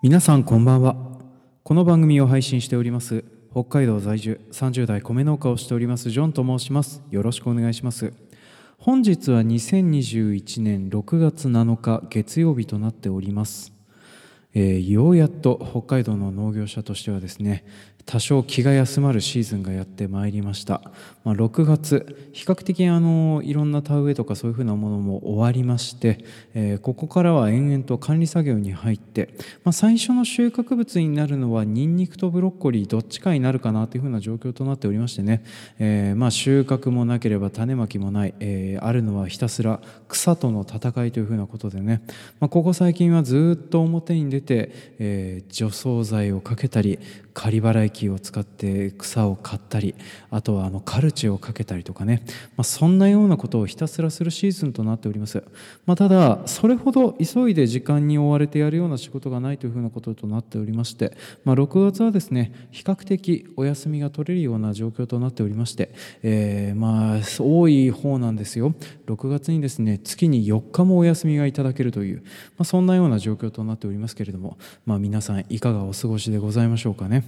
皆さんこんばんは。この番組を配信しております北海道在住30代米農家をしておりますジョンと申します。よろしくお願いします。本日は2021年6月7日月曜日となっております。えー、ようやっと北海道の農業者としてはですね多少気が休まるシーズンがやってまいりました、まあ、6月比較的あのいろんな田植えとかそういうふうなものも終わりまして、えー、ここからは延々と管理作業に入って、まあ、最初の収穫物になるのはニンニクとブロッコリーどっちかになるかなというふうな状況となっておりましてね、えー、まあ収穫もなければ種まきもない、えー、あるのはひたすら草との戦いというふうなことでね、まあ、ここ最近はずっと表に出て、えー、除草剤をかけたり刈払機を使って草を刈ったりあとはあのカルチをかけたりとかね、まあ、そんなようなことをひたすらするシーズンとなっております、まあ、ただそれほど急いで時間に追われてやるような仕事がないというふうなこととなっておりまして、まあ、6月はですね比較的お休みが取れるような状況となっておりまして、えー、まあ多い方なんですよ。6月にですね月に4日もお休みがいただけるという、ま、そんなような状況となっておりますけれども、まあ、皆さんいかがお過ごしでございましょうかね。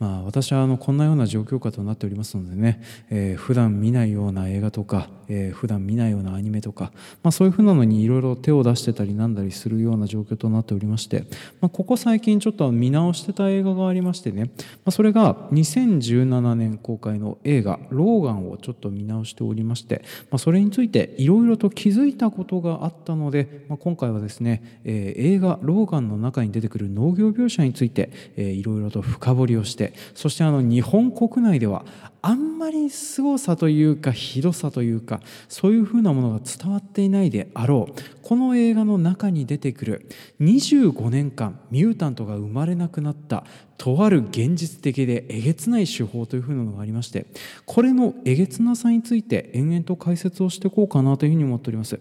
まあ、私はあのこんなような状況下となっておりますのでね、えー、普段見ないような映画とか、えー、普段見ないようなアニメとか、まあ、そういうふうなのにいろいろ手を出してたりなんだりするような状況となっておりまして、まあ、ここ最近ちょっと見直してた映画がありましてね、まあ、それが2017年公開の映画「ローガン」をちょっと見直しておりまして、まあ、それについていろいろと気づいたことがあったので、まあ、今回はですね、えー、映画「ローガン」の中に出てくる農業描写について、いろいろと深掘りをしてそしてあの日本国内ではあんまり凄さというかひどさというかそういうふうなものが伝わっていないであろうこの映画の中に出てくる25年間ミュータントが生まれなくなったとある現実的でえげつない手法というふうなのがありましてこれのえげつなさについて延々と解説をしていこうかなというふうに思っております。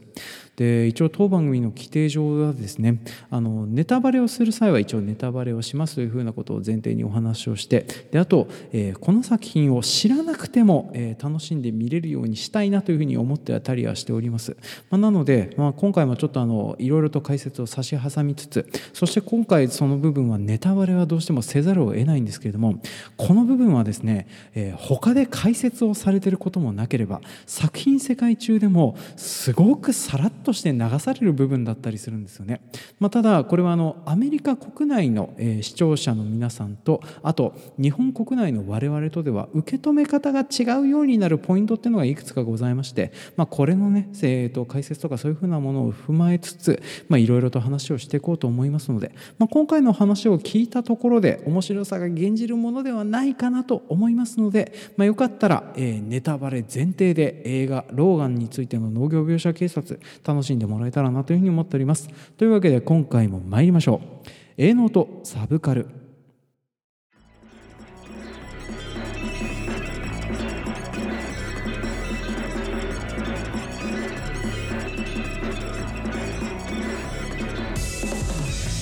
で一応当番組の規定上はですねあのネタバレをする際は一応ネタバレをしますというふうなことを前提にお話をしてであと、えー、この作品を知らなくても、えー、楽しんで見れるようにしたいなというふうに思ってたりはしております、まあ、なので、まあ、今回もちょっとあのいろいろと解説を差し挟みつつそして今回その部分はネタバレはどうしてもせざるを得ないんですけれどもこの部分はですね、えー、他で解説をされてることもなければ作品世界中でもすごくさらっとして流される部分だったりするんですよね、まあ、ただこれはあのアメリカ国内の、えー、視聴者の皆さんとあと日本国内の我々とでは受け止め方が違うようになるポイントっていうのがいくつかございまして、まあ、これのね、えー、と解説とかそういうふうなものを踏まえつついろいろと話をしていこうと思いますので、まあ、今回の話を聞いたところで面白さが減じるものではないかなと思いますので、まあ、よかったら、えー、ネタバレ前提で映画「ローガン」についての農業描写警察楽しんでもらえたらなというふうに思っております。というわけで今回も参りましょう。営農とサブカル。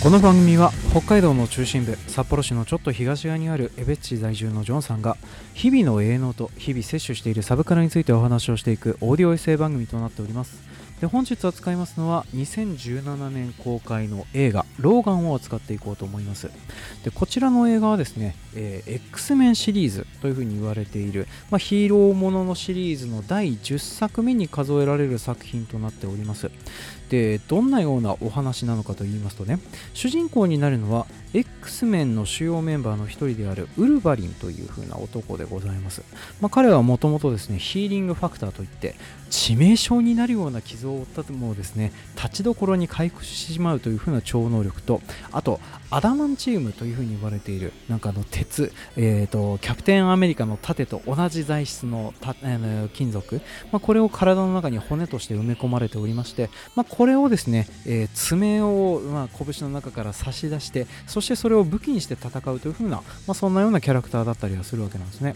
この番組は北海道の中心部札幌市のちょっと東側にある江別市在住のジョンさんが日々の営農と日々摂取しているサブカルについてお話をしていくオーディオエッセイ番組となっております。で本日扱いますのは2017年公開の映画「ローガン」を扱っていこうと思います。でこちらの映画はですね、えー、X メンシリーズというふうに言われている、まあ、ヒーローもののシリーズの第10作目に数えられる作品となっております。どんなようなお話なのかと言いますとね主人公になるのは X メンの主要メンバーの一人であるウルヴァリンという風な男でございます、まあ、彼はもともとですねヒーリングファクターといって致命傷になるような傷を負ったものをですね立ちどころに回復してしまうという風な超能力とあとアダマンチウムという風に言われているなんかの鉄、えーと、キャプテンアメリカの盾と同じ材質のた、えー、金属、まあ、これを体の中に骨として埋め込まれておりまして、まあ、これをですね、えー、爪を、まあ、拳の中から差し出してそそしてそれれを武器にして戦うというふうな、まあ、そんなようなキャラクターだったりはするわけなんですね。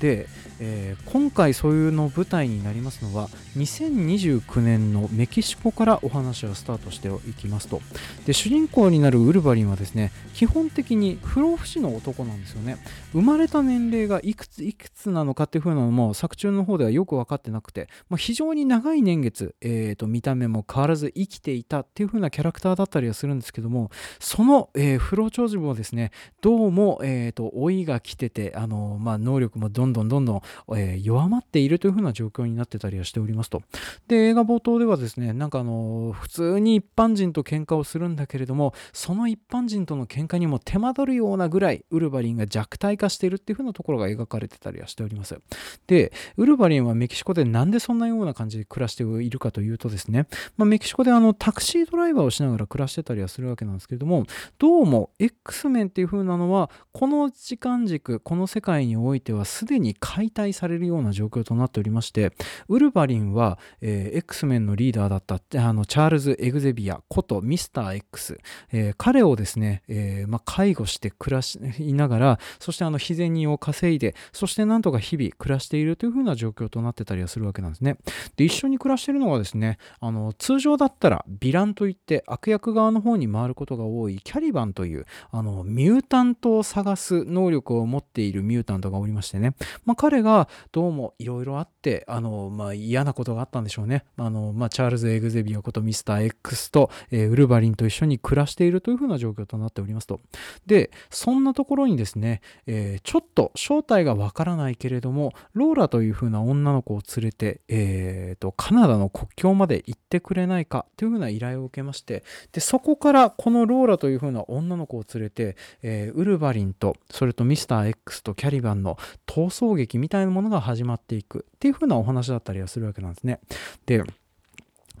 で、えー、今回そういうの舞台になりますのは2029年のメキシコからお話はスタートしていきますと。で主人公になるウルヴァリンはですね基本的に不老不死の男なんですよね。生まれた年齢がいくついくつなのかっていう風なのも作中の方ではよく分かってなくて、まあ、非常に長い年月、えーと、見た目も変わらず生きていたっていう風なキャラクターだったりはするんですけどもその、えー、不老長寿もですねどうも、えーと、老いが来ててあの、まあ、能力もどんどんどんどん、えー、弱まっているという風な状況になってたりはしておりますと。で映画冒頭ではですねなんかあの普通に一般人と喧嘩をするんだけれどもその一般人との喧嘩にも手間取るようなぐらいウルヴァリンが弱体化しているっていう風なところが描かれてたりはしております。でウルヴァリンはメキシコでなんでそんなような感じで暮らしているかというとですね、まあ、メキシコであのタクシードライバーをしながら暮らしてたりはするわけなんですけれどもどうも X メンっていう風なのはこの時間軸この世界においてはすでに解体されるような状況となっておりましてウルヴァリンは、えー、X メンのリーダーだったあのチャールズ・エグゼビアことミスター X、えー、彼をですね、えーま、介護して暮らしながらそしてあの日銭を稼いでそしてなんとか日々暮らしているという風な状況となってたりはするわけなんですね。で一緒に暮らしているのがですねあの通常だったらヴィランといって悪役側の方に回ることが多いキャリバンというあのミュータントを探す能力を持っているミュータントがおりましてね、まあ、彼がどうもいろいろあってあの、まあ、嫌なことがあったんでしょうね。あの、まあ、チャールズ・エグゼビアことミスター X と、えー、ウルヴァリンと一緒に暮らしているという風な状況となっておりますと。でそんなところにですね、えー、ちょっと正体がわからないけれどもローラという風な女の子を連れて、えーと、カナダの国境まで行ってくれないかという風な依頼を受けましてでそこからこのローラという風な女の子を連れて、え、ウルヴァリンとそれとミスター X とキャリバンの逃走劇みたいなものが始まっていくっていう風なお話だったりはするわけなんですね。で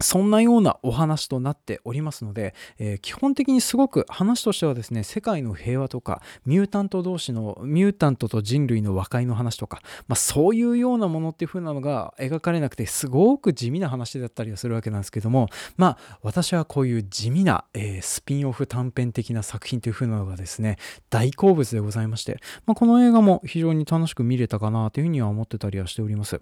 そんなようなお話となっておりますので、えー、基本的にすごく話としてはですね、世界の平和とか、ミュータント同士の、ミュータントと人類の和解の話とか、まあ、そういうようなものっていう風なのが描かれなくて、すごく地味な話だったりはするわけなんですけども、まあ、私はこういう地味な、えー、スピンオフ短編的な作品という風なのがですね、大好物でございまして、まあ、この映画も非常に楽しく見れたかなというふうには思ってたりはしております。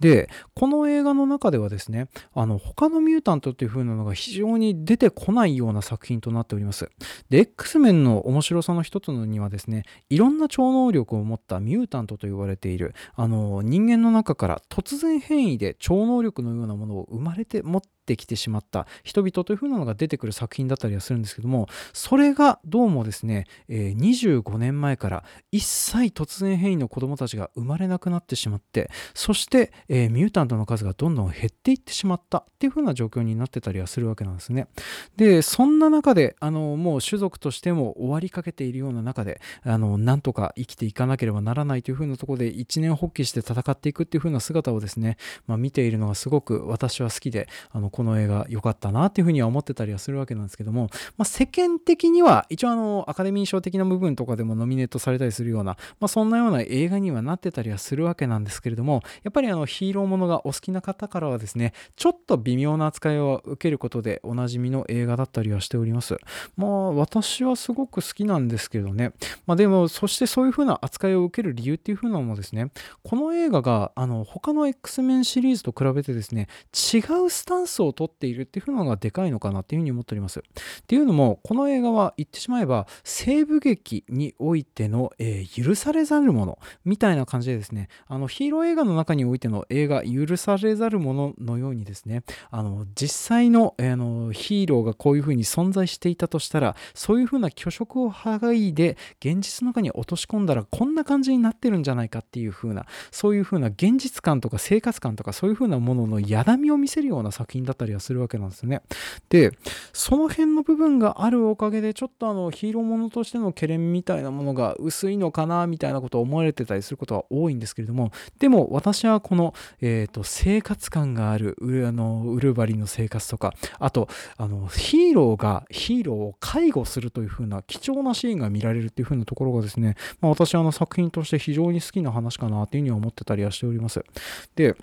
で、この映画の中ではですね、あの、他ののミュータントという風なのが非常に出てこないような作品となっております。で、X 面の面白さの一つのにはですね、いろんな超能力を持ったミュータントと呼ばれている、あの、人間の中から突然変異で超能力のようなものを生まれて持ってってきてしまった。人々というふうなのが出てくる作品だったりはするんですけどもそれがどうもですね、え、25年前から一切突然変異の子供たちが生まれなくなってしまってそして、え、ミュータントの数がどんどん減っていってしまったっていうふうな状況になってたりはするわけなんですね。でそんな中であのもう種族としても終わりかけているような中であのなんとか生きていかなければならないというふうなところで一年発起して戦っていくっていうふうな姿をですね、まあ、見ているのがすごく私は好きであのこの映画良かったなっていうふうには思ってたりはするわけなんですけども、まあ、世間的には一応あのアカデミー賞的な部分とかでもノミネートされたりするような、まあ、そんなような映画にはなってたりはするわけなんですけれどもやっぱりあのヒーローものがお好きな方からはですねちょっと微妙な扱いを受けることでおなじみの映画だったりはしております。まあ私はすごく好きなんですけどね。まあでもそしてそういうふうな扱いを受ける理由っていうふうなのもですねこの映画があの他の X メンシリーズと比べてですね違うスタンスをとっているっていうのがでかいのかなっていうふうに思っております。っていうのも、この映画は言ってしまえば、西部劇においての、えー、許されざるものみたいな感じでですね、あのヒーロー映画の中においての映画、許されざるもののようにですね、あの実際の,、えー、のヒーローがこういうふうに存在していたとしたら、そういうふうな虚飾を剥がいで、現実の中に落とし込んだらこんな感じになってるんじゃないかっていうふうな、そういうふうな現実感とか生活感とかそういうふうなもののやだみを見せるような作品だったりはするわけなんですね。で、その辺の部分があるおかげで、ちょっとあのヒーローものとしての懸念みたいなものが薄いのかなみたいなことを思われてたりすることは多いんですけれども、でも私はこの、えーと、生活感があるあのウルヴァリンの生活とか、あとあのヒーローがヒーローを介護するという風な貴重なシーンが見られるっていう風なところがですね、まあ、私はあの作品として非常に好きな話かなっていうふうには思ってたりはしております。で、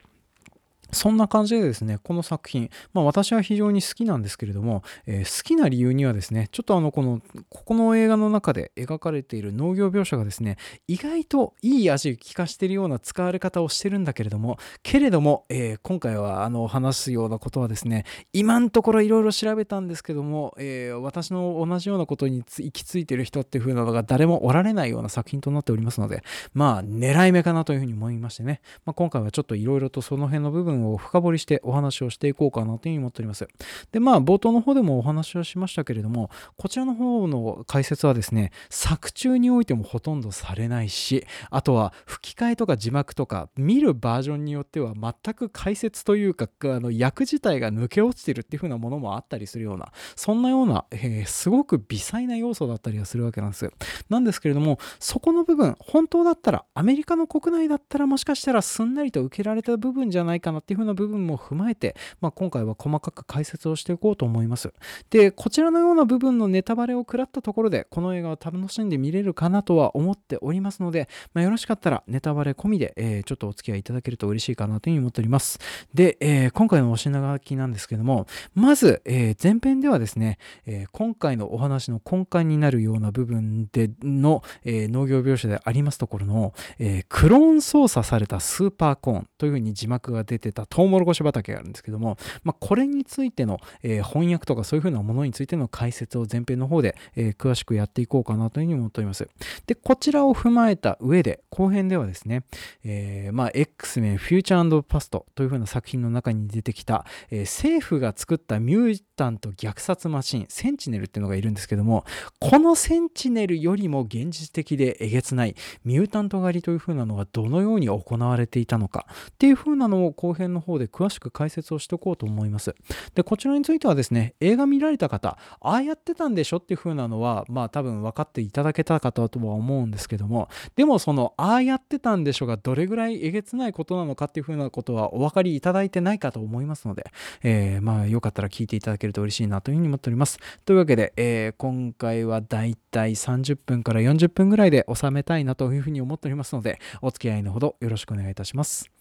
そんな感じでですね、この作品、まあ私は非常に好きなんですけれども、えー、好きな理由にはですね、ちょっとあの、この、ここの映画の中で描かれている農業描写がですね、意外といい味を利かしているような使われ方をしてるんだけれども、けれども、えー、今回はあの、話すようなことはですね、今のところいろいろ調べたんですけども、えー、私の同じようなことに行き着いてる人っていう風なのが誰もおられないような作品となっておりますので、まあ、狙い目かなというふうに思いましてね、まあ、今回はちょっといろいろとその辺の部分を深掘りしてお話をしていこうかなというふうに思っております。で、まあ、冒頭の方でもお話をしましたけれども、こちらの方の解説はですね、作中においてもほとんどされないし、あとは吹き替えとか字幕とか、見るバージョンによっては全く解説というか、あの役自体が抜け落ちてるっていう風なものもあったりするような、そんなような、えー、すごく微細な要素だったりはするわけなんです。なんですけれども、そこの部分、本当だったら、アメリカの国内だったらもしかしたらすんなりと受けられた部分じゃないかなっていう風な部分も踏まえて、まあ、今回は細かく解説をしていこうと思います。で、こちらのような部分のネタバレを食らったところで、この映画を楽しんで見れるかなとは思っておりますので、まあ、よろしかったらネタバレ込みで、えー、ちょっとお付き合いいただけると嬉しいかなというふうに思っております。で、えー、今回のお品書きなんですけども、まず、えー、前編ではですね、え今回のお話の根幹になるような部分での、え農業描写でありますところの、えクローン操作されたスーパーコーンというふうに字幕が出てたトウモロコシ畑があるんですけども、まあ、これについての、え翻訳とかそういうふうなものについての解説を前編の方で、え詳しくやっていこうかなというふうに思っております。で、こちらを踏まえた上で、後編ではですね、えー、まあ、X メンフューチャーパストというふうな作品の中に出てきた、えー、政府が作ったミュータント虐殺マシン、センチネルっていうのがいるんですけども、このセンチネルよりも現実的でえげつないミュータント狩りというふうなのがどのように行われていたのかっていうふうなのを後編の方で詳しく解説をしておこうと思います。で、こちらについてはですね、映画見られた方、ああやってたんでしょっていうふうなのは、まあ多分分かっていただけたかとは思うんですけども、でもその、ああやってたんでしょがどれぐらいえげつないことなのかっていうふうなことはお分かりいただいてないかと思いますので、えー、まあよかったら聞いていただけると嬉しいなというふうに思っております。というわけで、えー、今回はだいたい30分から40分ぐらいで収めたいなというふうに思っておりますので、お付き合いのほどよろしくお願いいたします。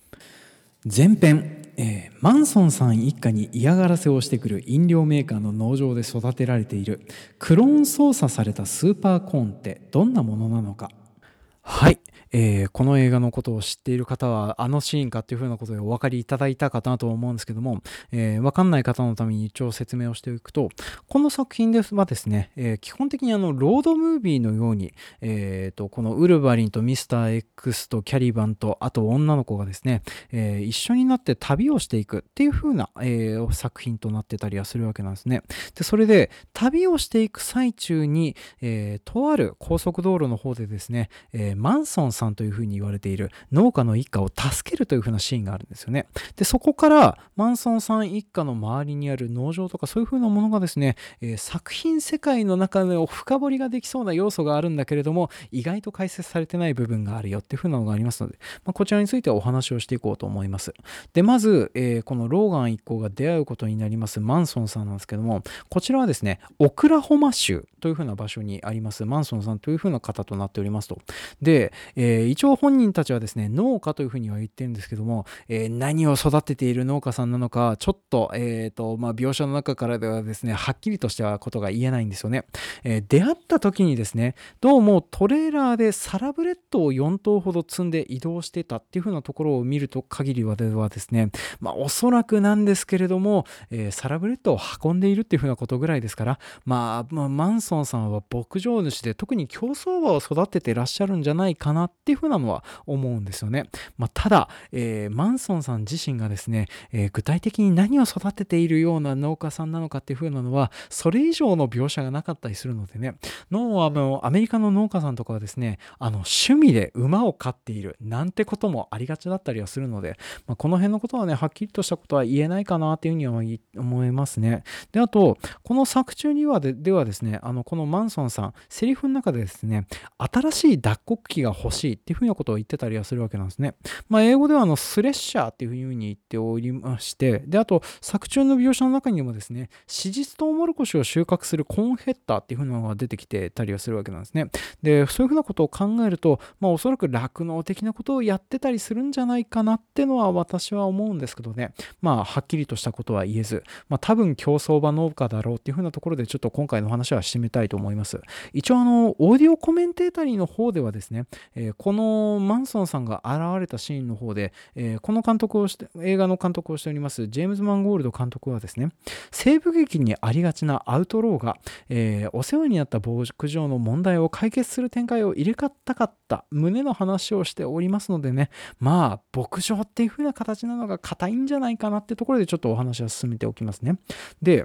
前編、えー、マンソンさん一家に嫌がらせをしてくる飲料メーカーの農場で育てられているクローン操作されたスーパーコーンってどんなものなのか。はい。えー、この映画のことを知っている方はあのシーンかっていうふうなことでお分かりいただいたかなと思うんですけども、えー、分かんない方のために一応説明をしておくとこの作品ではですね、えー、基本的にあのロードムービーのように、えーと、このウルヴァリンとミスター X とキャリバンとあと女の子がですね、え、一緒になって旅をしていくっていうふうな、えー、作品となってたりはするわけなんですね。でそれで旅をしていく最中に、え、とある高速道路の方でですね、え、マンソンさんさんというふうに言われている農家の一家を助けるというふうなシーンがあるんですよね。で、そこからマンソンさん一家の周りにある農場とかそういうふうなものがですね、えー、作品世界の中で深掘りができそうな要素があるんだけれども、意外と解説されてない部分があるよっていうふうなのがありますので、まあ、こちらについてはお話をしていこうと思います。で、まず、えー、このローガン一行が出会うことになりますマンソンさんなんですけども、こちらはですね、オクラホマ州というふうな場所にありますマンソンさんというふうな方となっておりますと。で、えーえー、一応本人たちはですね、農家というふうには言ってるんですけども、えー、何を育てている農家さんなのか、ちょっと、えーとまあ、描写の中からではですね、はっきりとしたことが言えないんですよね。え、出会った時にですね、どうもトレーラーでサラブレッドを4頭ほど積んで移動してたっていうふうなところを見ると限りはではですね、まあ、おそらくなんですけれども、え、サラブレッドを運んでいるっていうふうなことぐらいですから、まあ、まあ、マンソンさんは牧場主で特に競走馬を育ててらっしゃるんじゃないかなってっていうふうなのは思うんですよね。まあ、ただ、えー、マンソンさん自身がですね、えー、具体的に何を育てているような農家さんなのかっていう風なのは、それ以上の描写がなかったりするのでね、のあのアメリカの農家さんとかはですね、あの趣味で馬を飼っているなんてこともありがちだったりはするので、まあ、この辺のことはね、はっきりとしたことは言えないかなっていうふうには思いますね。で、あと、この作中にはでではですね、あのこのマンソンさん、セリフの中でですね、新しい脱穀機が欲しいっていうふうなことを言ってたりはするわけなんですね。まあ、英語ではあのスレッシャーっていうふうに言っておりまして、で、あと作中の描写の中にもですね、史実トウモロコシを収穫するコーンヘッダーっていうふうなのが出てきてたりはするわけなんですね。で、そういうふうなことを考えると、まあ、おそらく酪農的なことをやってたりするんじゃないかなってのは私は思うんですけどね、まあ、はっきりとしたことは言えず、まあ、多分競走馬農家だろうっていうふうなところでちょっと今回の話は締めたいと思います。一応あの、オーディオコメンテータリーの方ではですね、えー、このマンソンさんが現れたシーンの方で、えー、この監督をして、映画の監督をしております、ジェームズ・マンゴールド監督はですね、西部劇にありがちなアウトローが、えー、お世話になった牧場の問題を解決する展開を入れたかった旨の話をしておりますのでね、まあ、牧場っていう風な形なのが硬いんじゃないかなってところでちょっとお話は進めておきますね。で、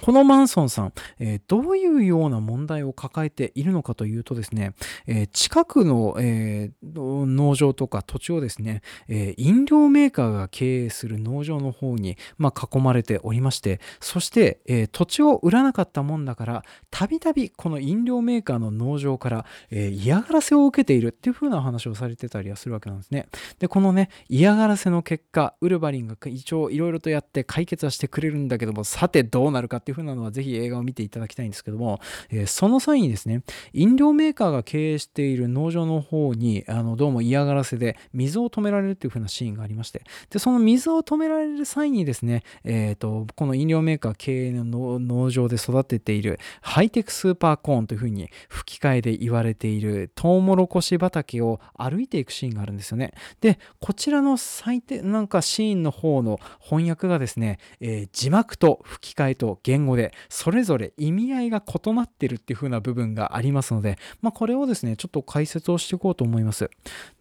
このマンソンさん、えー、どういうような問題を抱えているのかというとですね、えー、近くの、えー、農場とか土地をですね、え飲料メーカーが経営する農場の方に、まあ、囲まれておりまして、そして、え土地を売らなかったもんだから、たびたびこの飲料メーカーの農場から、え嫌がらせを受けているっていう風な話をされてたりはするわけなんですね。で、このね、嫌がらせの結果、ウルヴァリンが一応いろいろとやって解決はしてくれるんだけども、さてどうなるかっていう風なのはぜひ映画を見ていただきたいんですけども、えー、その際にですね、飲料メーカーが経営している農場の方に、あの、どうも嫌がらせで水を止められるという風なシーンがありまして、で、その水を止められる際にですね、え、ー、と、この飲料メーカー経営の農場で育てているハイテクスーパーコーンという風に吹き替えで言われているトウモロコシ畑を歩いていくシーンがあるんですよね。で、こちらの最低、なんかシーンの方の翻訳がですね、えー、字幕と吹き替えと言語でそれぞれ意味合いが異なってるっていう風な部分がありますので、まあ、これをですね、ちょっと解説をしていこうと思います。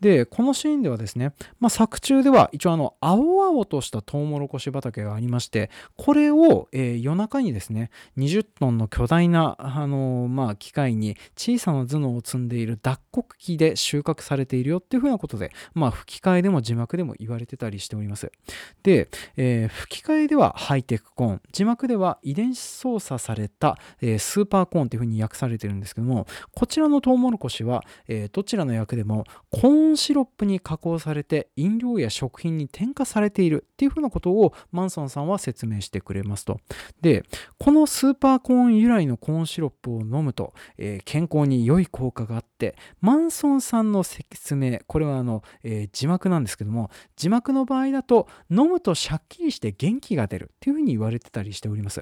で、このシーンではですね、まあ、作中では一応あの、青々としたトウモロコシ畑がありまして、これを、えー、夜中にですね、20トンの巨大な、あのー、まあ、機械に小さな頭脳を積んでいる脱穀機で収穫されているよっていう風なことで、まあ、吹き替えでも字幕でも言われてたりしております。で、えー、吹き替えではハイテクコーン、字幕では遺伝電子操作された、えー、スーパーコーンというふうに訳されてるんですけども、こちらのトウモロコシは、えー、どちらの訳でもコーンシロップに加工されて飲料や食品に添加されているっていうふうなことをマンソンさんは説明してくれますと。で、このスーパーコーン由来のコーンシロップを飲むと、えー、健康に良い効果があって、マンソンさんの説明、これはあの、えー、字幕なんですけども、字幕の場合だと飲むとシャッキリして元気が出るっていうふうに言われてたりしております。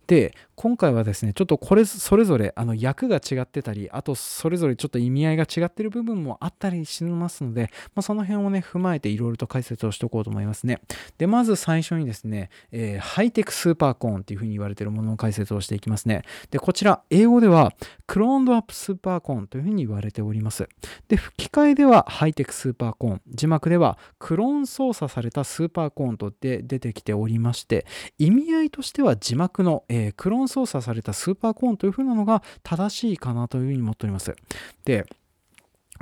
で、今回はですね、ちょっとこれ、それぞれ、あの、役が違ってたり、あと、それぞれちょっと意味合いが違ってる部分もあったりしますので、まあ、その辺をね、踏まえていろいろと解説をしておこうと思いますね。で、まず最初にですね、えー、ハイテクスーパーコーンっていうふうに言われてるものの解説をしていきますね。で、こちら、英語では、クローンドアップスーパーコーンというふうに言われております。で、吹き替えでは、ハイテクスーパーコーン、字幕では、クローン操作されたスーパーコーンとで出てきておりまして、意味合いとしては字幕の、えー、クローン操作されたスーパーコーンというふうなのが正しいかなというふうに思っております。で、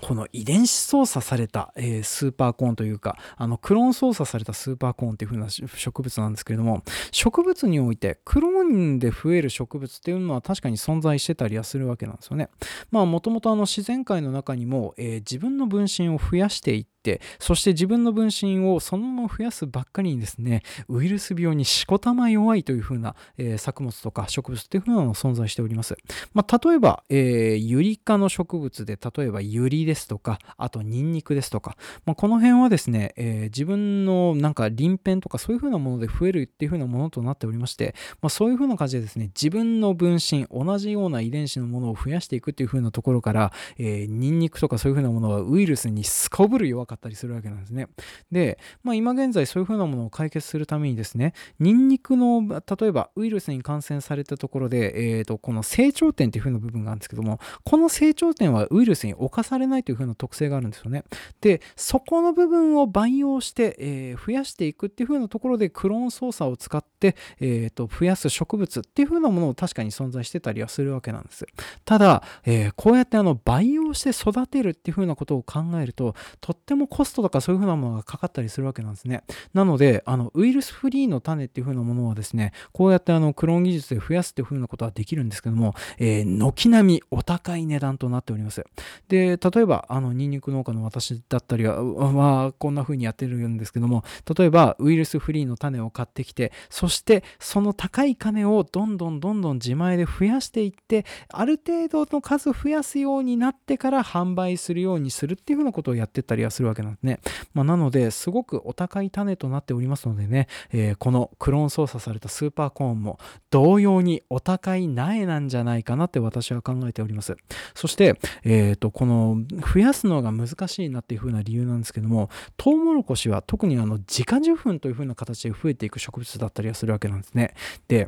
この遺伝子操作された、えー、スーパーコーンというか、あの、クローン操作されたスーパーコーンっていう風な植物なんですけれども、植物においてクローンで増える植物っていうのは確かに存在してたりはするわけなんですよね。まあ、もともとあの自然界の中にも、えー、自分の分身を増やしていって、そして自分の分身をそのまま増やすばっかりにですね、ウイルス病にしこたま弱いという風な、えー、作物とか植物っていう風なのが存在しております。まあ、例えば、えー、ユリ科の植物で、例えばユリですとか、あとニンニクですとか、まあ、この辺はですね、えー、自分のなんか鱗片とかそういう風なもので増えるっていう風なものとなっておりまして、まあ、そういう風な感じでですね、自分の分身、同じような遺伝子のものを増やしていくっていう風なところから、えー、ニンニクとかそういう風なものはウイルスにすこぶる弱かったりするわけなんですね。で、まあ、今現在そういう風なものを解決するためにですね、ニンニクの、例えばウイルスに感染されたところで、えー、とこの成長点っていう風な部分があるんですけども、この成長点はウイルスに侵されないという風な特性があるんですよね。で、そこの部分を培養して、えー、増やしていくっていう風なところでクローン操作を使って、えー、と増やす植物っていう風なものを確かに存在してたりはするわけなんです。ただ、えー、こうやってあの培養して育てるっていう風なことを考えると、とってもコストとかそういう風なものがかかったりするわけなんですね。なので、あのウイルスフリーの種っていう風なものはですね、こうやってあのクローン技術で増やすっていう風なことはできるんですけども、えー、軒並みお高い値段となっております。で、例例えばあのニンニク農家の私だったりはまあこんな風にやってるんですけども例えばウイルスフリーの種を買ってきてそしてその高い種をどんどんどんどん自前で増やしていってある程度の数増やすようになってから販売するようにするっていう風なことをやってったりはするわけなんですね、まあ、なのですごくお高い種となっておりますのでね、えー、このクローン操作されたスーパーコーンも同様にお高い苗なんじゃないかなって私は考えております。そして、えーと、この増やすのが難しいなっていう風な理由なんですけどもトウモロコシは特にあの自家受粉という風な形で増えていく植物だったりはするわけなんですね。で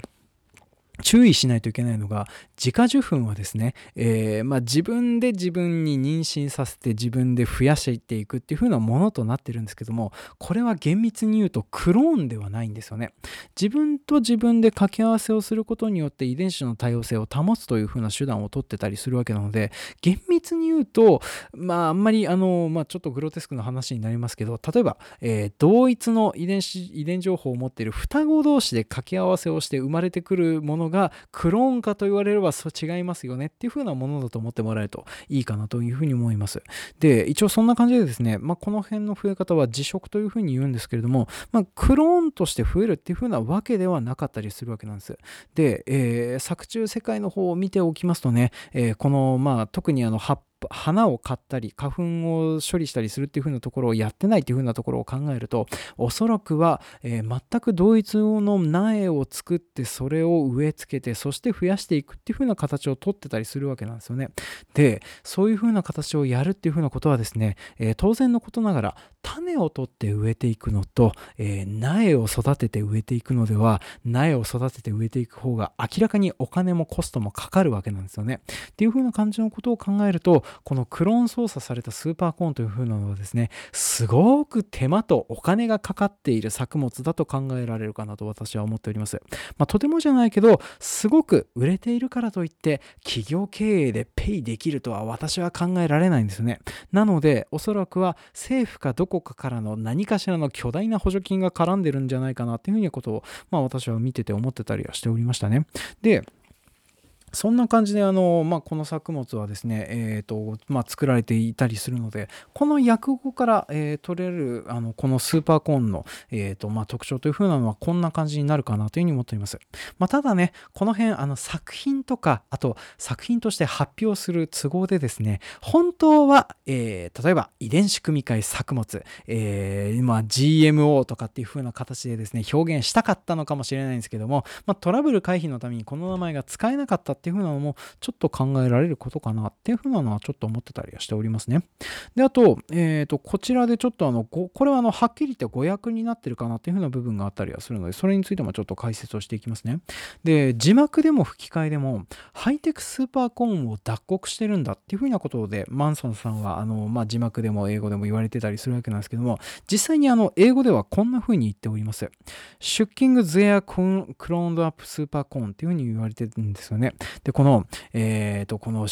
注意しないといけないのが自家受粉はですね、えー、まあ、自分で自分に妊娠させて自分で増やしていくっていう風なものとなってるんですけどもこれは厳密に言うとクローンではないんですよね。自分と自分で掛け合わせをすることによって遺伝子の多様性を保つという風な手段をとってたりするわけなので厳密に言うとまああんまりあの、まあ、ちょっとグロテスクな話になりますけど例えば、えー、同一の遺伝子遺伝情報を持っている双子同士で掛け合わせをして生まれてくるものがクローン化と言われればそう違いますよねっていう風なものだと思ってもらえるといいかなという風に思います。で、一応そんな感じでですね、まあ、この辺の増え方は辞職という風に言うんですけれども、まあ、クローンとして増えるっていう風なわけではなかったりするわけなんです。で、えー、作中世界の方を見ておきますとね、えー、この、まあ、特にあの葉っ花を買ったり花粉を処理したりするっていう風なところをやってないっていう風なところを考えるとおそらくは、えー、全く同一の苗を作ってそれを植え付けてそして増やしていくっていう風な形をとってたりするわけなんですよね。でそういう風な形をやるっていう風なことはですね、えー、当然のことながら種を取って植えていくのと、えー、苗を育てて植えていくのでは苗を育てて植えていく方が明らかにお金もコストもかかるわけなんですよね。っていう風な感じのことを考えるとこのクローン操作されたスーパーコーンという風なのはですねすごく手間とお金がかかっている作物だと考えられるかなと私は思っております、まあ、とてもじゃないけどすごく売れているからといって企業経営でペイできるとは私は考えられないんですよね。なのでおそらくは政府かどこかからの何かしらの巨大な補助金が絡んでるんじゃないかなっていうふうなことをまあ私は見てて思ってたりはしておりましたね。でそんな感じであの、まあ、この作物はですね、えーとまあ、作られていたりするのでこの訳語から、えー、取れるあのこのスーパーコーンの、えーとまあ、特徴というふうなのはこんな感じになるかなというふうに思っております、まあ、ただねこの辺あの作品とかあと作品として発表する都合でですね本当は、えー、例えば遺伝子組み換え作物、えーまあ、GMO とかっていうふうな形でですね表現したかったのかもしれないんですけども、まあ、トラブル回避のためにこの名前が使えなかったっていう風なのもちょっと考えられることかなっていう風なのはちょっと思ってたりはしておりますね。で、あと、えっ、ー、と、こちらでちょっとあの、これはあの、はっきり言って誤訳になってるかなっていう風な部分があったりはするので、それについてもちょっと解説をしていきますね。で、字幕でも吹き替えでも、ハイテクスーパーコーンを脱穀してるんだっていう風なことで、マンソンさんはあの、まあ、字幕でも英語でも言われてたりするわけなんですけども、実際にあの、英語ではこんな風に言っております。シュッキング・ゼア・クローンドアップ・スーパーコーンっていう風に言われてるんですよね。で、この、えっ、ー、と、この、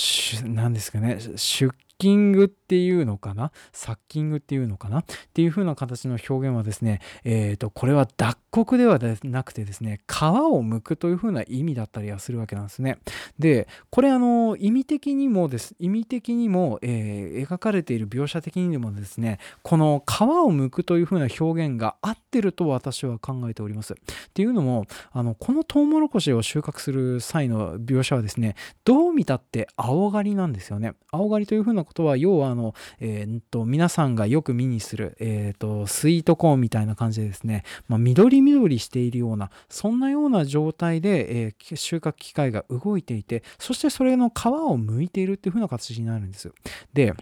何ですかね、出キングっていうのかな？サッキングっていうのかな？っていう風な形の表現はですね、えっ、ー、と、これは脱穀ではなくてですね、皮を剥くという風な意味だったりはするわけなんですね。で、これあの、意味的にもです、意味的にも、えー、描かれている描写的にもですね、この皮を剥くという風な表現が合ってると私は考えております。っていうのも、あの、このトウモロコシを収穫する際の描写はですね、どう見たって青刈りなんですよね。青刈りという風なことは要はあの、えー、と皆さんがよく目にする、えーと、スイートコーンみたいな感じでですね、まあ、緑緑しているようなそんなような状態で、えー、収穫機械が動いていてそしてそれの皮を剥いているっていう風な形になるんです。で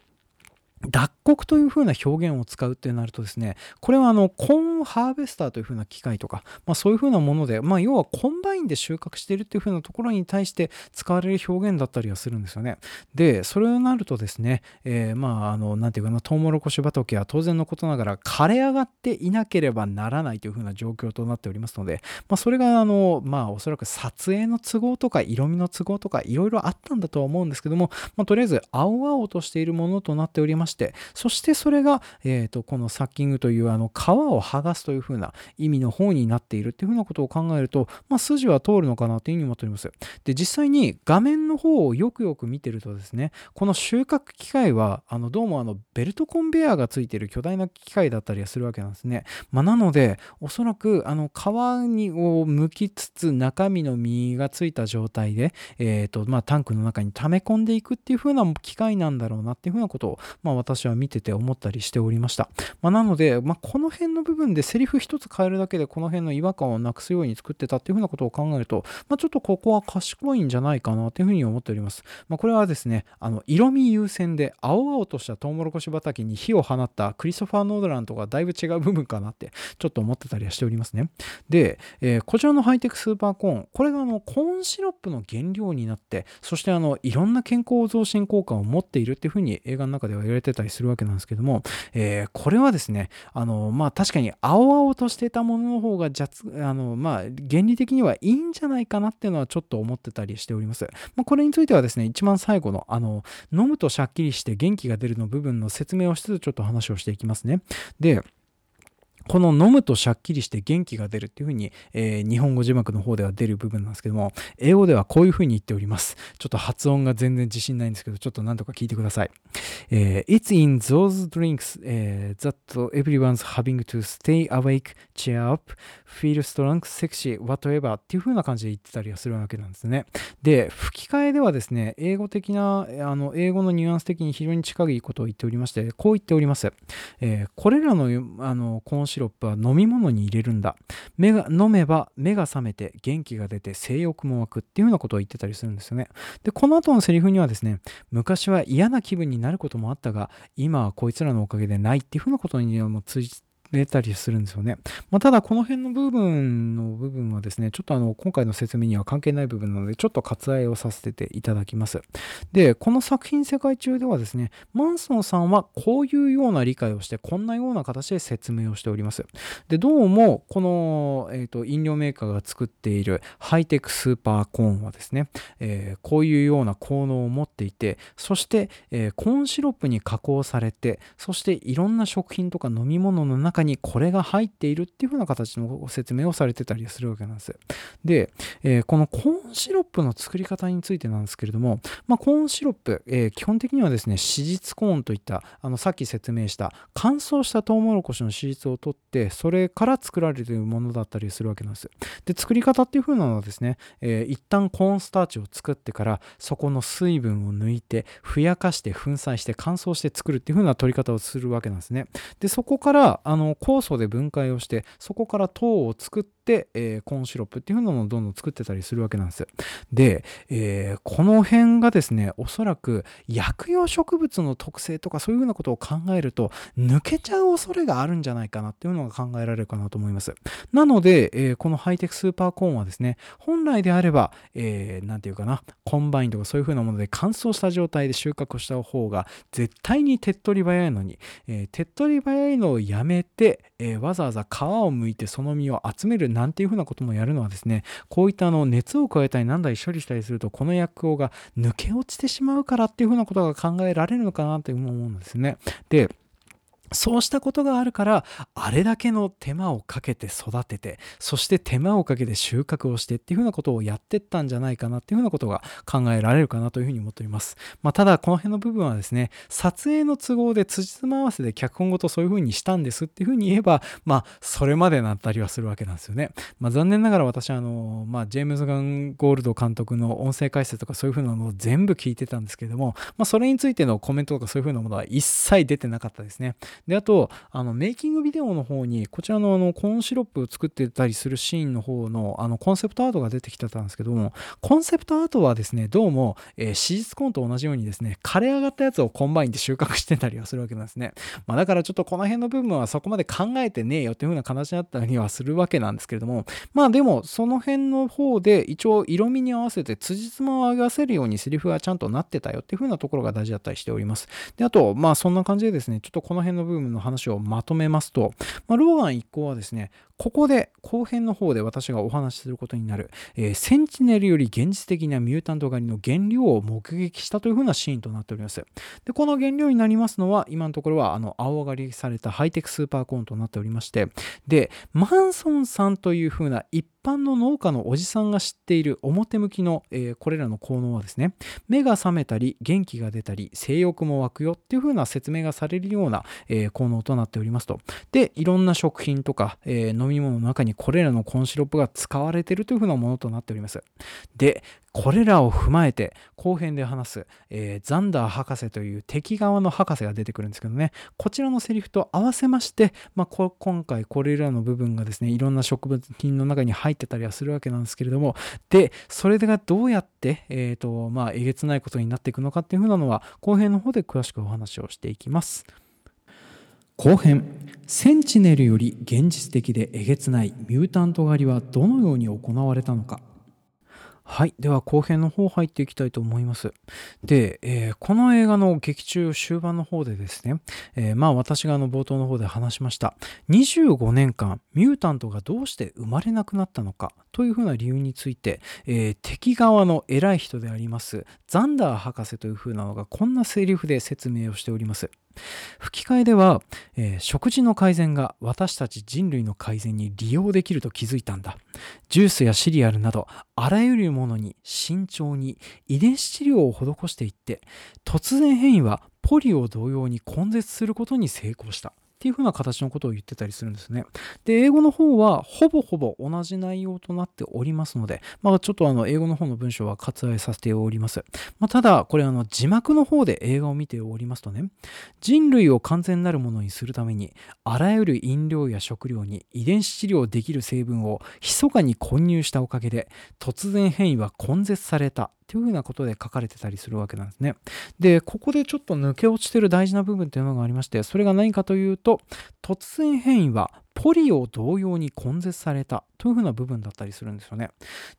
脱穀というふうな表現を使うってなるとですね、これはあのコーンハーベスターというふうな機械とか、まあ、そういうふうなもので、まあ、要はコンバインで収穫しているっていうふうなところに対して使われる表現だったりはするんですよね。で、それをなるとですね、えー、まあ、あの、なんていうかな、トウモロコシ畑は当然のことながら枯れ上がっていなければならないというふうな状況となっておりますので、まあ、それがあの、まあ、おそらく撮影の都合とか色味の都合とかいろいろあったんだとは思うんですけども、まあ、とりあえず青々としているものとなっておりまましてそしてそれが、えーと、このサッキングというあの皮を剥がすというふうな意味の方になっているっていうふうなことを考えると、まあ、筋は通るのかなというふうに思っております。で実際に画面の方をよくよく見てるとですねこの収穫機械はあのどうもあのベルトコンベヤーがついている巨大な機械だったりはするわけなんですね、まあ、なのでおそらくあの皮にを剥きつつ中身の実がついた状態で、えーとまあ、タンクの中に溜め込んでいくっていう風な機械なんだろうなっていう風なことを、まあ、私は見てて思ったりしておりました、まあ、なので、まあ、この辺の部分でセリフ一つ変えるだけでこの辺の違和感をなくすように作ってたっていう風なことを考えると、まあ、ちょっとここは賢いんじゃないかなという風に思っております、まあ、これはですねあの色味優先で青々としたトウモロコシ畑に火を放ったクリストファー・ノードランとかだいぶ違う部分かなってちょっと思ってたりはしておりますね。で、えー、こちらのハイテクスーパーコーンこれがあのコーンシロップの原料になってそしてあのいろんな健康増進効果を持っているっていうふうに映画の中では言われてたりするわけなんですけども、えー、これはですねあのまあ確かに青々としてたものの方がじゃあのまあ原理的にはいいんじゃないかなっていうのはちょっと思ってたりしております、まあ、これについてはですね一番最後のあの飲むとシャッキリして元気が出るの部分の説明をしつつちょっと話をしていきますね。でこの飲むとシャッキリして元気が出るっていうふうに、えー、日本語字幕の方では出る部分なんですけども、英語ではこういうふうに言っております。ちょっと発音が全然自信ないんですけど、ちょっとなんとか聞いてください。えー、It's in those drinks、uh, that everyone's having to stay awake, cheer up, feel strong, sexy, whatever っていうふうな感じで言ってたりはするわけなんですね。で、吹き替えではですね、英語的な、あの、英語のニュアンス的に非常に近いことを言っておりまして、こう言っております。えー、これらの、あの、今シロップは飲み物に入れるんだ。目が飲めば目が覚めて元気が出て性欲も湧くっていうようなことを言ってたりするんですよね。でこの後のセリフにはですね昔は嫌な気分になることもあったが今はこいつらのおかげでないっていうふうなことにもつい出たりするんですよね。まあ、ただ、この辺の部分の部分はですね、ちょっとあの、今回の説明には関係ない部分なので、ちょっと割愛をさせていただきます。で、この作品世界中ではですね、マンソンさんはこういうような理解をして、こんなような形で説明をしております。で、どうも、この、えーと、飲料メーカーが作っているハイテクスーパーコーンはですね、えー、こういうような効能を持っていて、そして、えー、コーンシロップに加工されて、そしていろんな食品とか飲み物の中中にこれが入っているっていう風な形の説明をされてたりするわけなんです。で、えー、このコーンシロップの作り方についてなんですけれども、まあ、コーンシロップ、えー、基本的にはですね、脂実コーンといった、あのさっき説明した乾燥したトウモロコシの脂質を取って、それから作られているものだったりするわけなんです。で、作り方っていう風なのはですね、えー、一旦コーンスターチを作ってから、そこの水分を抜いて、ふやかして粉砕して乾燥して作るっていう風な取り方をするわけなんですね。で、そこから、あの、の酵素で分解をしてそこから糖を作って、えー、コーンシロップっていうのもどんどん作ってたりするわけなんです。で、えー、この辺がですねおそらく薬用植物の特性とかそういうふうなことを考えると抜けちゃう恐れがあるんじゃないかなっていうのが考えられるかなと思います。なので、えー、このハイテクスーパーコーンはですね本来であれば、えー、て言うかなコンバインとかそういうふうなもので乾燥した状態で収穫した方が絶対に手っ取り早いのに、えー、手っ取り早いのをやめて、えー、わざわざ皮を剥いてその実を集めるなんていうふうなこともやるのはですねこういったあの熱を加えたり何だり処理したりするとこの薬効が抜け落ちてしまうからっていうふうなことが考えられるのかなというふうに思うんですね。でそうしたことがあるから、あれだけの手間をかけて育てて、そして手間をかけて収穫をしてっていうふうなことをやってったんじゃないかなっていうふうなことが考えられるかなというふうに思っております。まあ、ただ、この辺の部分はですね、撮影の都合で辻褄合わせで脚本ごとそういうふうにしたんですっていうふうに言えば、まあ、それまでなったりはするわけなんですよね。まあ、残念ながら私は、あの、まあ、ジェームズ・マンゴールド監督の音声解説とかそういうふうなのを全部聞いてたんですけれども、まあ、それについてのコメントとかそういうふうなものは一切出てなかったですね。で、あと、あの、メイキングビデオの方に、こちらのあの、コーンシロップを作ってたりするシーンの方の、あの、コンセプトアートが出てきてたんですけども、コンセプトアートはですね、どうも、えー、史実コーンと同じようにですね、枯れ上がったやつをコンバインで収穫してたりはするわけなんですね。まあ、だからちょっとこの辺の部分はそこまで考えてねえよっていう風な形だったりはするわけなんですけれども、まあでも、その辺の方で一応色味に合わせて辻褄を合わせるようにセリフがちゃんとなってたよっていう風なところが大事だったりしております。で、あと、まあそんな感じでですね、ちょっとこの辺のブームの話をまとめますと、まあ、ローガン一行はですね、ここで後編の方で私がお話しすることになる、えー、センチネルより現実的なミュータント狩りの原料を目撃したというふうなシーンとなっております。で、この原料になりますのは、今のところはあの青狩りされたハイテクスーパーコーンとなっておりまして、で、マンソンさんというふうな一般の農家のおじさんが知っている表向きの、えー、これらの効能はですね目が覚めたり元気が出たり性欲も湧くよっていう風な説明がされるような、えー、効能となっておりますとでいろんな食品とか、えー、飲飲み物の中にこれらのコンシロップが使われているという風なものとなっております。でこれらを踏まえて後編で話す、えー、ザンダー博士という敵側の博士が出てくるんですけどね。こちらのセリフと合わせまして、まあ、今回これらの部分がですねいろんな植物品の中に入ってたりはするわけなんですけれども。でそれがどうやって、えーとまあ、えげつないことになっていくのかっていうふうなのは後編の方で詳しくお話をしていきます。後編センチネルより現実的でえげつないミュータント狩りはどのように行われたのかはい。では後編の方入っていきたいと思います。で、えー、この映画の劇中終盤の方でですね、えー、まあ私があの冒頭の方で話しました。25年間、ミュータントがどうして生まれなくなったのかというふうな理由について、えー、敵側の偉い人であります、ザンダー博士というふうなのがこんなセリフで説明をしております。吹き替えでは、えー、食事の改善が私たち人類の改善に利用できると気づいたんだ。ジュースやシリアルなどあらゆるものに慎重に遺伝子治療を施していって突然変異はポリオ同様に根絶することに成功した。っていう風な形のことを言ってたりするんですね。で、英語の方はほぼほぼ同じ内容となっておりますので、まあちょっとあの英語の方の文章は割愛させております。まあ、ただ、これあの字幕の方で映画を見ておりますとね、人類を完全なるものにするために、あらゆる飲料や食料に遺伝子治療できる成分を密かに混入したおかげで、突然変異は根絶されたっていうふうなことで書かれてたりするわけなんですね。で、ここでちょっと抜け落ちてる大事な部分っていうのがありまして、それが何かというと、突然変異はポリオ同様に根絶されたというふうな部分だったりするんですよね。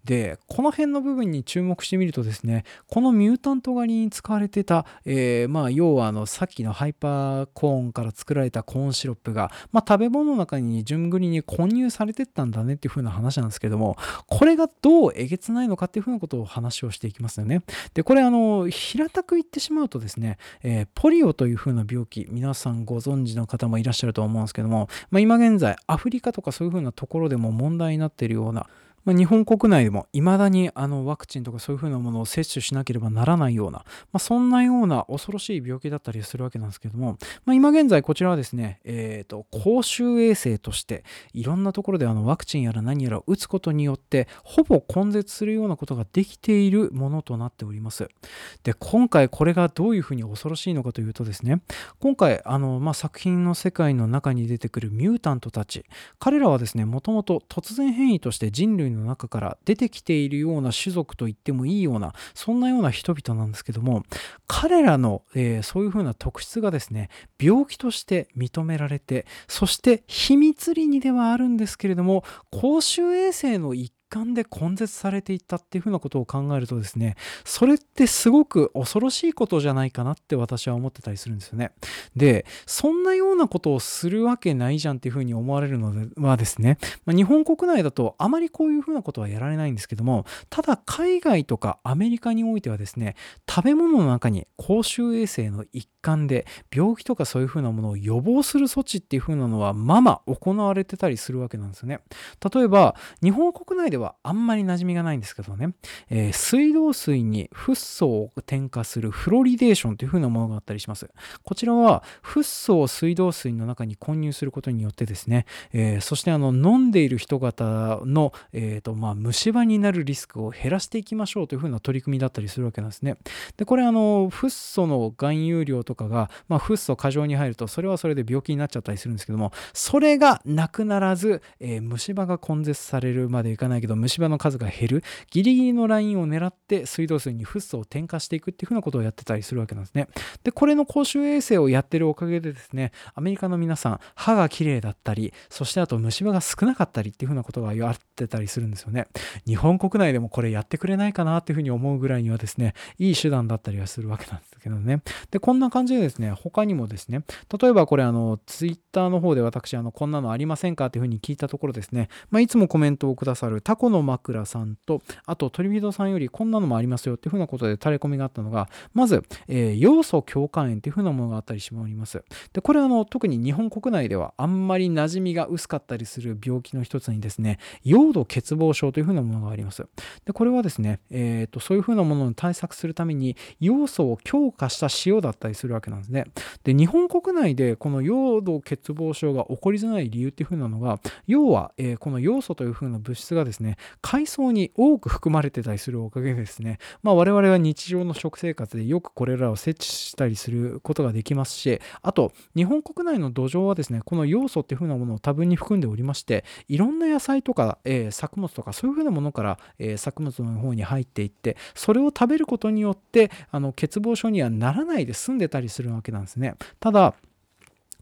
で、この辺の部分に注目してみるとですね、このミュータント狩りに使われてた、えー、まあ、要はあの、さっきのハイパーコーンから作られたコーンシロップが、まあ、食べ物の中に順繰りに混入されてったんだねっていうふうな話なんですけども、これがどうえげつないのかっていうふうなことを話をしていきますよね。で、これあの、平たく言ってしまうとですね、えー、ポリオというふうな病気、皆さんご存知の方もいらっしゃると思うんですけども、まあ、今現在、アフリカとかそういうふうなところでも問題になっているようなまあ、日本国内でも未だにあのワクチンとかそういうふうなものを接種しなければならないような、まあ、そんなような恐ろしい病気だったりするわけなんですけども、まあ、今現在こちらはですね、えーと、公衆衛生としていろんなところであのワクチンやら何やら打つことによってほぼ根絶するようなことができているものとなっております。で今回これがどういうふうに恐ろしいのかというとですね今回あの、まあ、作品の世界の中に出てくるミュータントたち彼らはですねもともと突然変異として人類のの中から出てきているような種族と言ってもいいようなそんなような人々なんですけども彼らの、えー、そういうふうな特質がですね病気として認められてそして秘密裏にではあるんですけれども公衆衛生の一環で根絶されていったっていうふうなことを考えるとですねそれってすごく恐ろしいことじゃないかなって私は思ってたりするんですよね。でそんなようなことをするわけないじゃんっていうふうに思われるのはですね、まあ、日本国内だとあまりこういうふうなことはやられないんですけどもただ海外とかアメリカにおいてはですね食べ物の中に公衆衛生の一環で病気とかそういうふうなものを予防する措置っていうふうなのはまま行われてたりするわけなんですよね。例えば日本国内ではあんまり馴染みがないんですけどね、えー、水道水にフッ素を添加するフロリデーションという風なものがあったりします。こちらはフッ素を水道水の中に混入することによってですね、えー、そしてあの飲んでいる人方の、えーとまあ、虫歯になるリスクを減らしていきましょうという風な取り組みだったりするわけなんですね。で、これあの、フッ素の含有量とかが、まあ、フッ素過剰に入ると、それはそれで病気になっちゃったりするんですけども、それがなくならず、えー、虫歯が根絶されるまでいかないけどど虫歯の数が減る。ギリギリのラインを狙って水道水にフッ素を添加していくっていうふうなことをやってたりするわけなんですね。でこれの公衆衛生をやってるおかげでですねアメリカの皆さん歯が綺麗だったりそしてあと虫歯が少なかったりっていうふうなことがあってたりするんですよね。日本国内でもこれやってくれないかなっていうふうに思うぐらいにはですねいい手段だったりはするわけなんですけどね。でこんな感じでですね他にもですね例えばこれあのツイッターの方で私あのこんなのありませんかっていうふうに聞いたところですね、まあ、いつもコメントをくださるタコの枕さんとあと鳥人さんよりこんなのもありますよっていうふうなことで垂れ込みがあったのがまず、えー、要素共感炎っていうふうなものがあったりしております。でこれはあの特に日本国内ではあんまり馴染みが薄かったりする病気の一つにですね用土欠乏症というふうなものがあります。でこれはですね、えーと、そういうふうなものに対策するために要素を強化した塩だったりするわけなんですね。で日本国内でこの用土欠乏症が起こりづらい理由っていうふうなのが要は、えー、この要素というふうな物質がですねね海藻に多く含まれてたりするおかげですね、まあ、我々は日常の食生活でよくこれらを設置したりすることができますしあと日本国内の土壌はですねこの要素っていうふうなものを多分に含んでおりましていろんな野菜とか、えー、作物とかそういうふうなものから、えー、作物の方に入っていってそれを食べることによってあの欠乏症にはならないで済んでたりするわけなんですね。ただ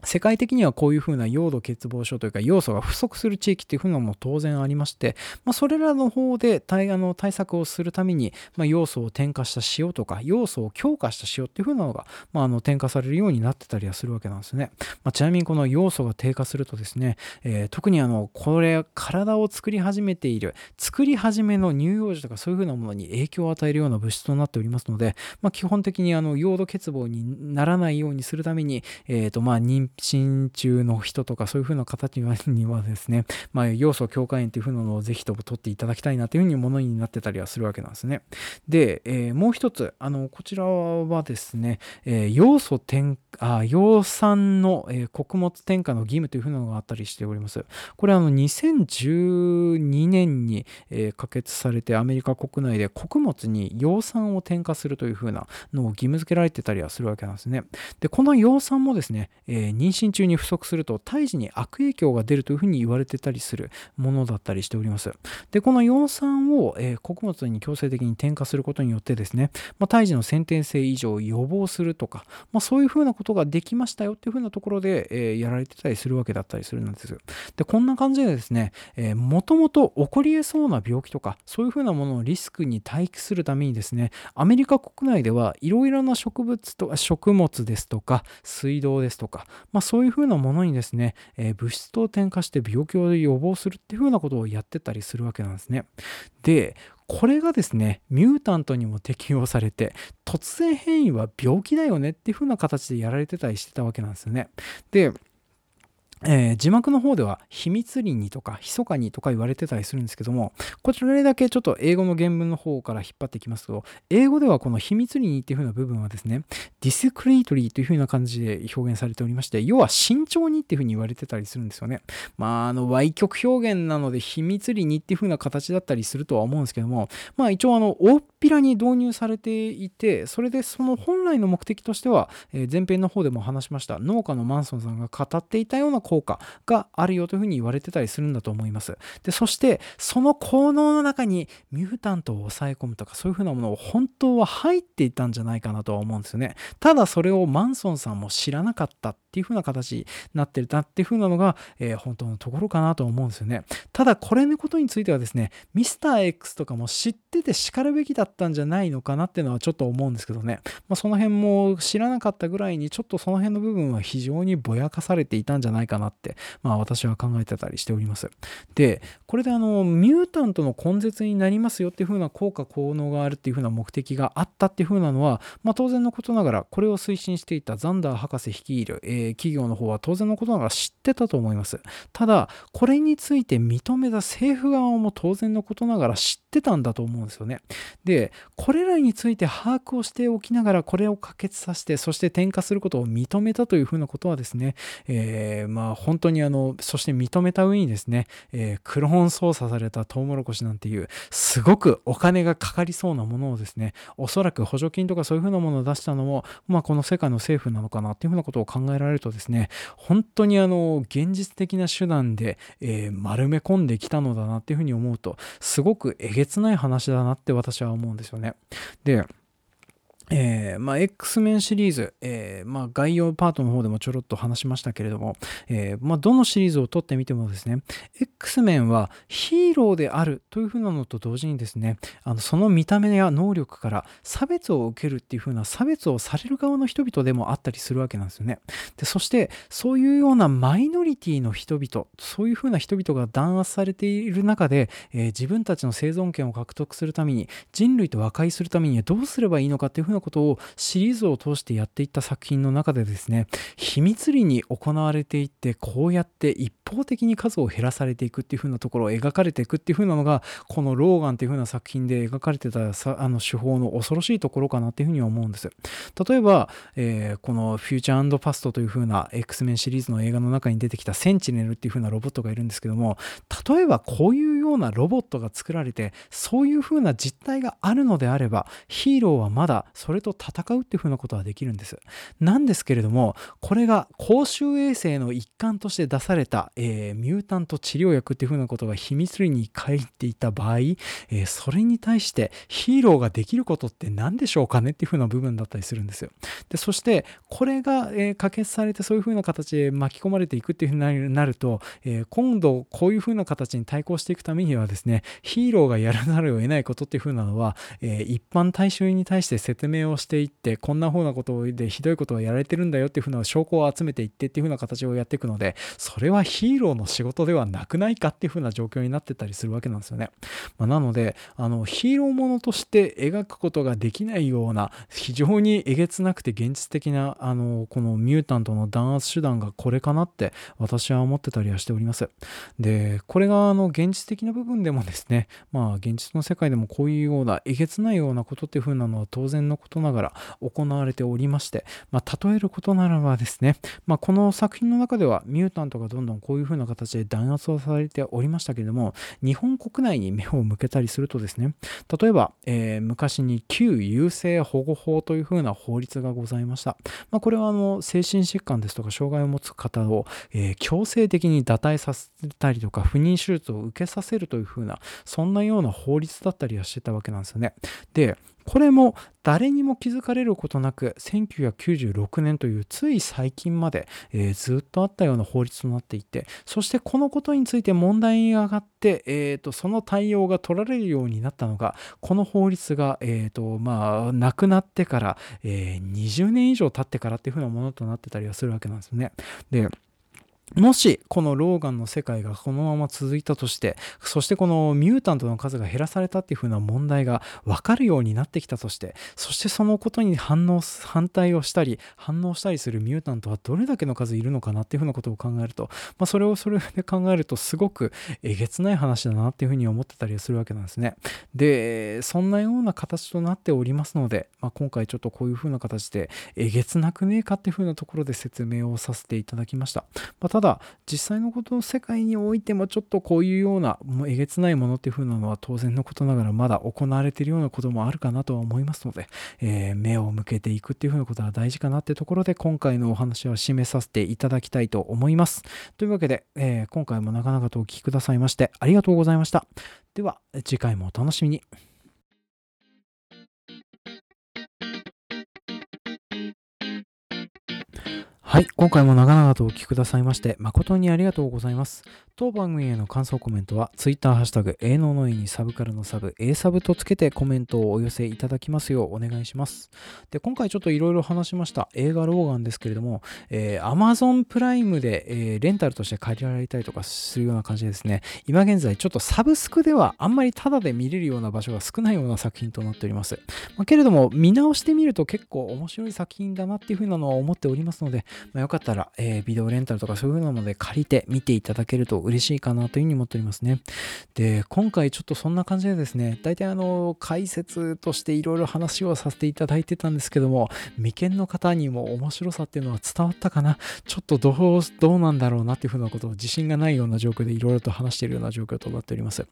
世界的にはこういうふうな用土欠乏症というか要素が不足する地域っていうふうなのも当然ありまして、まあ、それらの方で対あの対策をするために、まあ、要素を添加した塩とか要素を強化した塩っていうふうなのが、まあ、あの添加されるようになってたりはするわけなんですね、まあ、ちなみにこの要素が低下するとですね、えー、特にあのこれ体を作り始めている作り始めの乳幼児とかそういうふうなものに影響を与えるような物質となっておりますので、まあ、基本的にあの用土欠乏にならないようにするために、えーとまあ、妊娠中の人とかそういう風な形にはですね、まあ、要素強化炎っていう風なのをぜひとも取っていただきたいなという風にものになってたりはするわけなんですね。で、えー、もう一つ、あの、こちらはですね、えー、要素添あ養酸の、えー、穀物添加の義務という風なのがあったりしております。これあの2012年に、え、可決されてアメリカ国内で穀物に養酸を添加するという風なのを義務付けられてたりはするわけなんですね。で、この養酸もですね、え、妊娠中に不足すると胎児に悪影響が出るというふうに言われてたりするものだったりしております。で、この葉酸を、えー、穀物に強制的に添加することによってですね、まあ、胎児の先天性異常を予防するとか、まあ、そういうふうなことができましたよっていうふうなところで、えー、やられてたりするわけだったりするんです。で、こんな感じでですね、えー、もともと起こり得そうな病気とか、そういうふうなもののリスクに待機するためにですね、アメリカ国内ではいろいろな植物とか食物ですとか、水道ですとか、まあ、そういうふうなものにですね、えー、物質等添加して病気を予防するっていうふうなことをやってたりするわけなんですね。で、これがですね、ミュータントにも適用されて、突然変異は病気だよねっていうふうな形でやられてたりしてたわけなんですよね。で、えー、字幕の方では秘密裏にとか密かにとか言われてたりするんですけどもこちらだけちょっと英語の原文の方から引っ張ってきますと英語ではこの秘密裏にっていう風な部分はですね discreetly という風な感じで表現されておりまして要は慎重にっていう風に言われてたりするんですよね。まああの歪曲表現なので秘密裏にっていう風な形だったりするとは思うんですけどもまあ一応あの大っぴらに導入されていてそれでその本来の目的としては、え、前編の方でも話しました農家のマンソンさんが語っていたような効果があるよというふうに言われてたりするんだと思います。で、そしてその効能の中にミュータントを抑え込むとかそういうふうなものを本当は入っていたんじゃないかなとは思うんですよね。ただそれをマンソンさんも知らなかったっていう風な形になってるなっていう風なのが、えー、本当のところかなと思うんですよね。ただこれのことについてはですね、ミスター X とかも知ってて叱るべきだったんじゃないのかなっていうのはちょっと思うんですけどね。まあ、その辺も知らなかったぐらいにちょっとその辺の部分は非常にぼやかされていたんじゃないかなって、まあ私は考えてたりしております。で、これであの、ミュータントの根絶になりますよっていう風な効果効能があるっていう風な目的があったっていう風なのは、まあ当然のことながらこれを推進していたザンダー博士率いる、えー、企業の方は当然のことながら知ってたと思います。ただ、これについて認めた政府側も当然のことながら知ってってたんだと思うんですよね。で、これらについて把握をしておきながら、これを可決させて、そして転嫁することを認めたというふうなことはですね、えー、まあ本当にあの、そして認めた上にですね、えー、クローン操作されたトウモロコシなんていう、すごくお金がかかりそうなものをですね、おそらく補助金とかそういうふうなものを出したのも、まあこの世界の政府なのかなっていうふうなことを考えられるとですね、本当にあの、現実的な手段で、えー、丸め込んできたのだなっていうふうに思うと、すごくえげつない話だなって私は思うんですよね。で、えー、まあ、X メンシリーズ、えー、まあ、概要パートの方でもちょろっと話しましたけれども、えー、まあ、どのシリーズを撮ってみてもですね、X メンはヒーローであるというふうなのと同時にですね、あのその見た目や能力から差別を受けるっていうふうな差別をされる側の人々でもあったりするわけなんですよね。でそして、そういうようなマイノリティの人々、そういうふうな人々が弾圧されている中で、え自分たちの生存権を獲得するために、人類と和解するためにはどうすればいいのかっていうふうななことをシリーズを通してやっていった作品の中でですね秘密裏に行われていってこうやって一方的に数を減らされていくっていう風なところを描かれていくっていう風なのがこの「ローガン」っていう風な作品で描かれてたあの手法の恐ろしいところかなっていう風には思うんです。例えば、えー、この「フューチャーパスト」という風な X メンシリーズの映画の中に出てきたセンチネルっていう風なロボットがいるんですけども例えばこういうようなロボットが作られてそういう風な実態があるのであればヒーローはまだそれと戦うっていう風なことはできるんですなんですけれどもこれが公衆衛生の一環として出されたえー、ミュータント治療薬っていうふうなことが秘密裏に書いていた場合、えー、それに対してヒーローができることって何でしょうかねっていうふうな部分だったりするんですよ。でそしてこれが、えー、可決されてそういうふうな形で巻き込まれていくっていうふうになると、え今度こういうふうな形に対抗していくためにはですねヒーローがやらざるを得ないことっていうふうなのは、え一般大衆に対して説明をしていってこんなふうなことでひどいことがやられてるんだよっていうふうな証拠を集めていってっていうふうな形をやっていくのでそれはヒーローの仕事ではなくないかっていう風な状況になってたりするわけなんですよね。まあ、なのであのヒーローものとして描くことができないような非常にえげつなくて現実的なあのこのミュータントの弾圧手段がこれかなって私は思ってたりはしております。でこれがあの現実的な部分でもですね まあ現実の世界でもこういうようなえげつないようなことっていう風なのは当然のことながら行われておりまして、まあ、例えることならばですね、まあ、この作品の中ではミュータントがどんどんこういう風な形で弾圧をされておりましたけれども、日本国内に目を向けたりするとですね、例えば、えー、昔に旧優生保護法という風な法律がございました。まあ、これはあの精神疾患ですとか障害を持つ方を、えー、強制的に堕退させたりとか不妊手術を受けさせるという風な、そんなような法律だったりはしてたわけなんですよね。で、これも誰にも気づかれることなく1996年というつい最近まで、えー、ずっとあったような法律となっていてそしてこのことについて問題に上がって、えーと、その対応が取られるようになったのがこの法律が、えーとまあ、なくなってから、えー、20年以上経ってからっていうふうなものとなってたりはするわけなんですね。でもしこのローガンの世界がこのまま続いたとしてそしてこのミュータントの数が減らされたっていう風な問題が分かるようになってきたとしてそしてそのことに反応反対をしたり反応したりするミュータントはどれだけの数いるのかなっていう風なことを考えると、まあ、それをそれで考えるとすごくえげつない話だなっていう風に思ってたりするわけなんですね。でそんなような形となっておりますので、まあ、今回ちょっとこういう風な形でえげつなくねえかっていう風なところで説明をさせていただきました、まあただ実際のことの世界においてもちょっとこういうようなもうえげつないものっていう風なのは当然のことながらまだ行われているようなこともあるかなとは思いますので、えー、目を向けていくっていう風なことは大事かなってところで今回のお話は締めさせていただきたいと思います。というわけで、えー、今回もなかなかとお聴きくださいましてありがとうございました。では次回もお楽しみに。はい、今回も長々とお聞きくださいまして誠にありがとうございます。当番組への感想コメントは Twitter ハッシュタグ A ののいにサブカルのサブ A サブとつけてコメントをお寄せいただきますようお願いします。で、今回ちょっといろいろ話しました映画ローガンですけれども、えー、Amazon プライムで、えー、レンタルとして借りられたりとかするような感じですね。今現在ちょっとサブスクではあんまりタダで見れるような場所が少ないような作品となっております。まあ、けれども見直してみると結構面白い作品だなっていうふうなのは思っておりますので、まあ、よかったら、えー、ビデオレンタルとかそういうので借りて見ていただけると嬉しいかなというふうに思っておりますね。で、今回ちょっとそんな感じでですね、大体あの、解説としていろいろ話をさせていただいてたんですけども、未見の方にも面白さっていうのは伝わったかな？ちょっとどう、どうなんだろうなっていうふうなことを自信がないような状況でいろいろと話しているような状況となっております。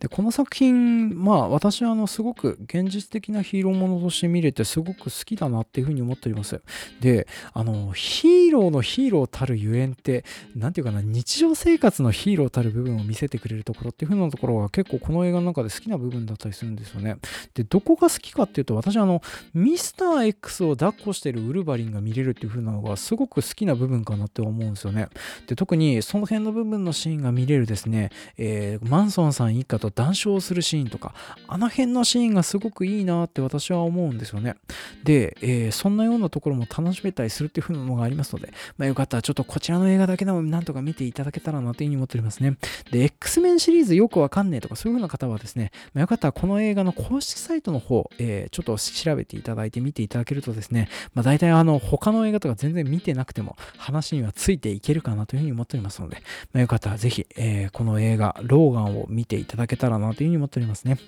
で、この作品、まあ私はあの、すごく現実的なヒーローものとして見れてすごく好きだなっていうふうに思っております。で、あの、ヒーローのヒーローたるゆえんって、なんていうかな、日常生活のヒーローたる部分を見せてくれるところっていうふうなところが結構この映画の中で好きな部分だったりするんですよね。で、どこが好きかっていうと、私あの、ミスター X を抱っこしてるウルヴァリンが見れるっていう風なのがすごく好きな部分かなって思うんですよね。で、特にその辺の部分のシーンが見れるですね、えー、マンソンさん一家と談笑するシーンとか、あの辺のシーンがすごくいいなって私は思うんですよね。で、えー、そんなようなところも楽しめたりするっていう風なのがありますますので、まあ、よかったらちょっとこちらの映画だけでもなんとか見ていただけたらなというふうに思っておりますね。で、X メンシリーズよくわかんねえとかそういう風な方はですね、まあ、よかったらこの映画の公式サイトの方、えー、ちょっと調べていただいて見ていただけるとですね、まあ、大体あの他の映画とか全然見てなくても話にはついていけるかなというふうに思っておりますので、まあ、よかったらぜひ、えー、この映画、ローガンを見ていただけたらなというふうに思っておりますね。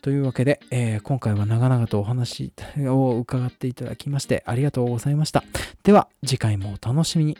というわけで、えー、今回は長々とお話を伺っていただきましてありがとうございました。では次回もお楽しみに。